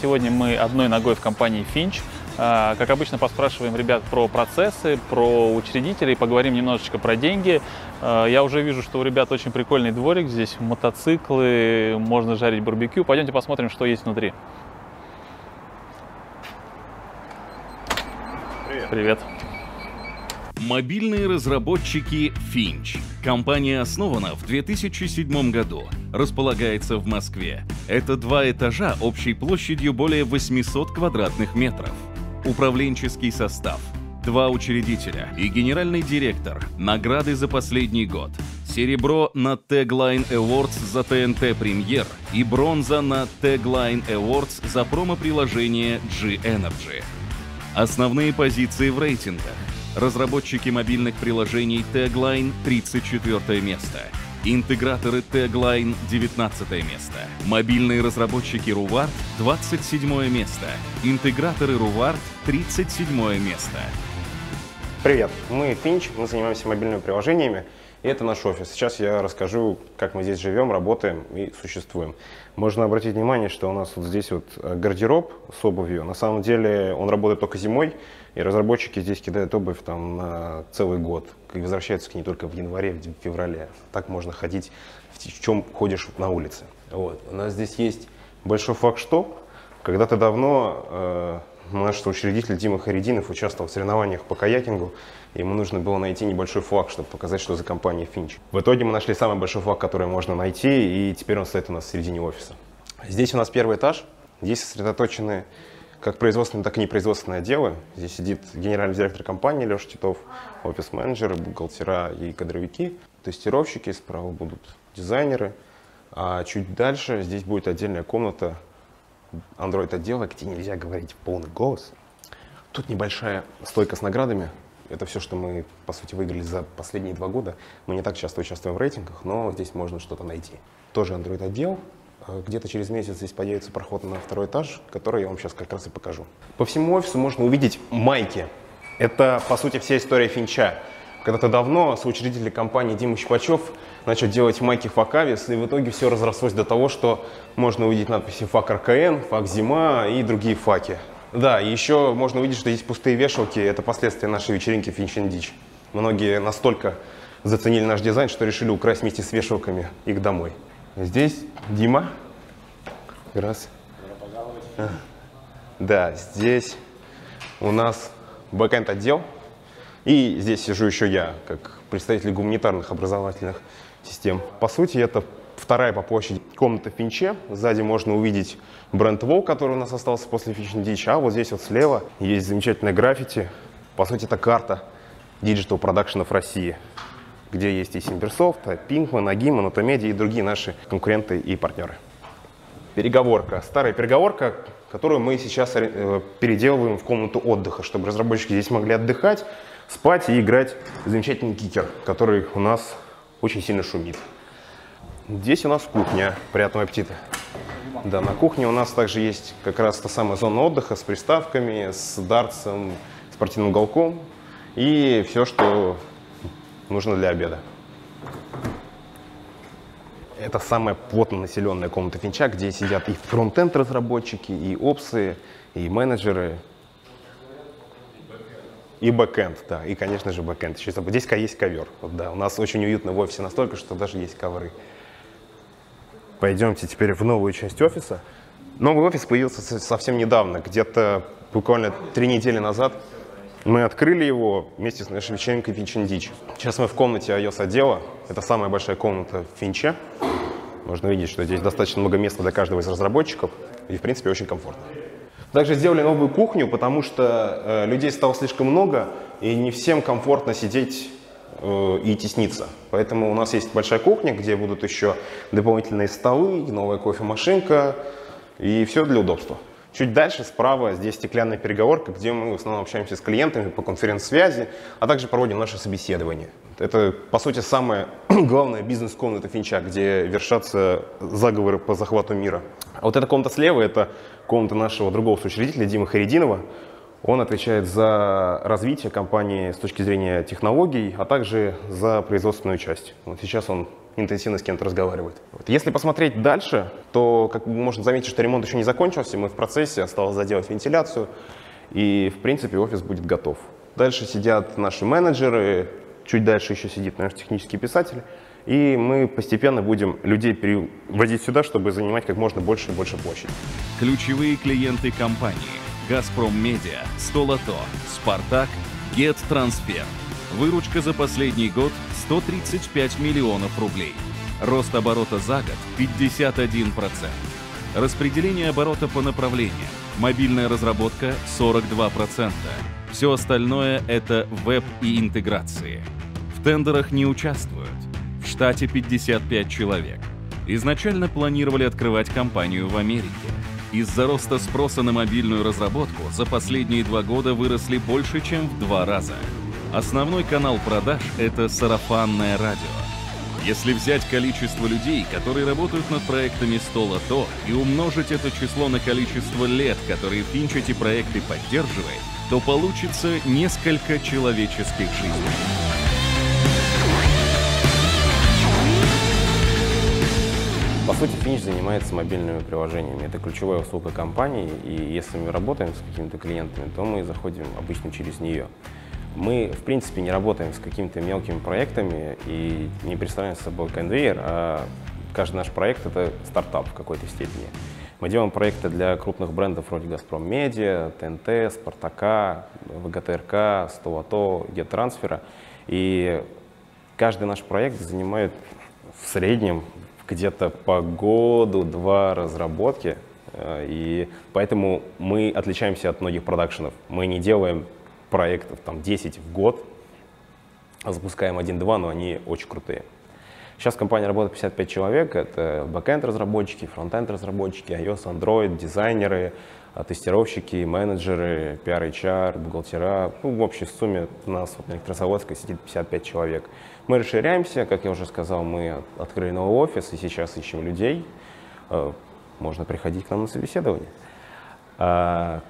Сегодня мы одной ногой в компании Finch. А, Как обычно, поспрашиваем ребят про процессы, про учредителей, поговорим немножечко про деньги. А, Я уже вижу, что у ребят очень прикольный дворик. Здесь мотоциклы, можно жарить барбекю. Пойдемте посмотрим, что есть внутри. Привет. Привет. Мобильные разработчики Finch. Компания основана в 2007 году. Располагается в Москве. Это два этажа общей площадью более 800 квадратных метров. Управленческий состав. Два учредителя и генеральный директор. Награды за последний год. Серебро на Tagline Awards за ТНТ Премьер и бронза на Tagline Awards за промо-приложение G-Energy. Основные позиции в рейтингах. Разработчики мобильных приложений Tagline 34 место. Интеграторы Tagline 19 место. Мобильные разработчики Ruvart 27 место. Интеграторы Ruvart 37 место. Привет, мы Finch, мы занимаемся мобильными приложениями, и это наш офис. Сейчас я расскажу, как мы здесь живем, работаем и существуем. Можно обратить внимание, что у нас вот здесь вот э, гардероб с обувью. На самом деле он работает только зимой, и разработчики здесь кидают обувь там на целый год. И возвращаются к ней только в январе, в феврале. Так можно ходить, в чем ходишь на улице. Вот. У нас здесь есть большой флагшток. Когда-то давно э, наш соучредитель Дима Харидинов участвовал в соревнованиях по каякингу, ему нужно было найти небольшой флаг, чтобы показать, что за компания Finch. В итоге мы нашли самый большой флаг, который можно найти, и теперь он стоит у нас в середине офиса. Здесь у нас первый этаж. Здесь сосредоточены как производственные, так и непроизводственные отделы. Здесь сидит генеральный директор компании Леша Титов, офис-менеджеры, бухгалтера и кадровики, тестировщики, справа будут дизайнеры. А чуть дальше здесь будет отдельная комната Android отдела, где нельзя говорить в полный голос. Тут небольшая стойка с наградами. Это все, что мы, по сути, выиграли за последние два года. Мы не так часто участвуем в рейтингах, но здесь можно что-то найти. Тоже Android отдел. Э, Где-то через месяц здесь появится проход на второй этаж, который я вам сейчас как раз и покажу. По всему офису можно увидеть майки. Это, по сути, вся история Финча. Когда-то давно соучредитель компании Дима Щипачев начал делать майки Факавис, и в итоге все разрослось до того, что можно увидеть надписи «Фак РКН», «Фак Зима» и другие факи. Да, и еще можно увидеть, что здесь пустые вешалки – это последствия нашей вечеринки Финчен Дич. Многие настолько заценили наш дизайн, что решили украсть вместе с вешалками их домой. Здесь Дима. Раз. А. Да, здесь у нас backend отдел. И здесь сижу еще я, как представитель гуманитарных образовательных систем. По сути, это вторая по площади комната в Finch е. Сзади можно увидеть brand wall, который у нас остался после Финчен Дич. А вот здесь вот слева есть замечательное граффити. По сути, это карта digital production ов России, где есть и SimbirSoft, Pinkman, AGIMA, Notamedia и другие наши конкуренты и партнеры. Переговорка. Старая переговорка, которую мы сейчас э, переделываем в комнату отдыха, чтобы разработчики здесь могли отдыхать, спать и играть в замечательный кикер, который у нас очень сильно шумит. Здесь у нас кухня. Приятного аппетита. Да, на кухне у нас также есть как раз та самая зона отдыха с приставками, с дартсом, спортивным уголком и все, что нужно для обеда. Это самая плотно населенная комната Finch а, где сидят и frontend разработчики, и ops ы, и менеджеры, и backend, да, и, конечно же, backend. Еще. Здесь есть ковер. Вот, да, у нас очень уютно в офисе настолько, что даже есть ковры. Пойдемте теперь в новую часть офиса. Новый офис появился со- совсем недавно, где-то буквально три недели назад. Мы открыли его вместе с нашей вечеринкой Финчен. Сейчас мы в комнате iOS отдела. Это самая большая комната в Финче. Можно видеть, что здесь достаточно много места для каждого из разработчиков. И, в принципе, очень комфортно. Также сделали новую кухню, потому что э, людей стало слишком много, и не всем комфортно сидеть э, и тесниться. Поэтому у нас есть большая кухня, где будут еще дополнительные столы, новая кофемашинка и все для удобства. Чуть дальше справа здесь стеклянная переговорка, где мы в основном общаемся с клиентами по конференц-связи, а также проводим наши собеседования. Это, по сути, самая главная бизнес-комната Финча, где вершатся заговоры по захвату мира. А вот эта комната слева – это комната нашего другого соучредителя Димы Харидинова. Он отвечает за развитие компании с точки зрения технологий, а также за производственную часть. Вот сейчас он интенсивно с кем-то разговаривает. Вот. Если посмотреть дальше, то, как можно заметить, что ремонт еще не закончился, мы в процессе, осталось заделать вентиляцию, и, в принципе, офис будет готов. Дальше сидят наши менеджеры, чуть дальше еще сидит наш технический писатель, и мы постепенно будем людей переводить сюда, чтобы занимать как можно больше и больше площади. Ключевые клиенты компании – Газпром Медиа, Столото, Спартак, Гет Трансфер. Выручка за последний год 135 миллионов рублей. Рост оборота за год 51%. Распределение оборота по направлениям. Мобильная разработка 42%. Все остальное это веб и интеграции. В тендерах не участвуют. Штате 55 человек. Изначально планировали открывать компанию в Америке. Из-за роста спроса на мобильную разработку за последние два года выросли больше, чем в два раза. Основной канал продаж – это сарафанное радио. Если взять количество людей, которые работают над проектами стола то и умножить это число на количество лет, которые Финч эти проекты поддерживает, то получится несколько человеческих жизней. По сути, Финиш занимается мобильными приложениями. Это ключевая услуга компании, и если мы работаем с какими-то клиентами, то мы заходим обычно через нее. Мы, в принципе, не работаем с какими-то мелкими проектами и не представляем собой конвейер, а каждый наш проект — это стартап в какой-то степени. Мы делаем проекты для крупных брендов вроде «Газпром Медиа», ТНТ, «Спартака», ВГТРК, «Столото», «Гетрансфера». И каждый наш проект занимает в среднем где-то по году-два разработки, э, и поэтому мы отличаемся от многих продакшенов. Мы не делаем проектов там 10 в год, а запускаем один-два, но они очень крутые. Сейчас в компании работает 55 человек, это backend разработчики, frontend разработчики, iOS, Android, дизайнеры, тестировщики, менеджеры, PR, HR, бухгалтера. Ну, в общей сумме у нас вот на Электрозаводской сидит 55 человек. Мы расширяемся, как я уже сказал, мы открыли новый офис и сейчас ищем людей. А, можно приходить к нам на собеседование. А,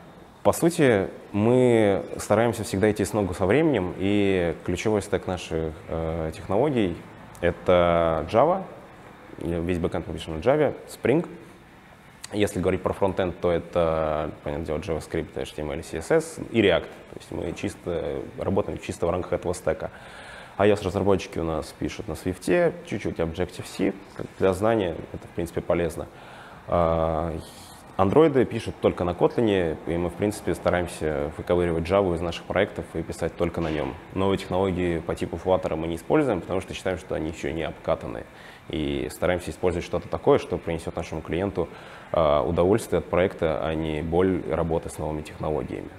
по сути, мы стараемся всегда идти с ногу со временем, и ключевой стек наших э, технологий — это Java, весь бэкэнд мы пишем на Java, Spring — если говорить про фронтенд, то это, понятное дело, JavaScript, HTML, CSS и React. То есть мы чисто работаем чисто в рамках этого стека. iOS-разработчики у нас пишут на Swift, чуть-чуть Objective-C. Для знания это, в принципе, полезно. Андроиды пишут только на Kotlin, и мы, в принципе, стараемся выковыривать Java из наших проектов и писать только на нем. Новые технологии по типу Flutter мы не используем, потому что считаем, что они еще не обкатаны. И стараемся использовать что-то такое, что принесет нашему клиенту э, удовольствие от проекта, а не боль работы с новыми технологиями.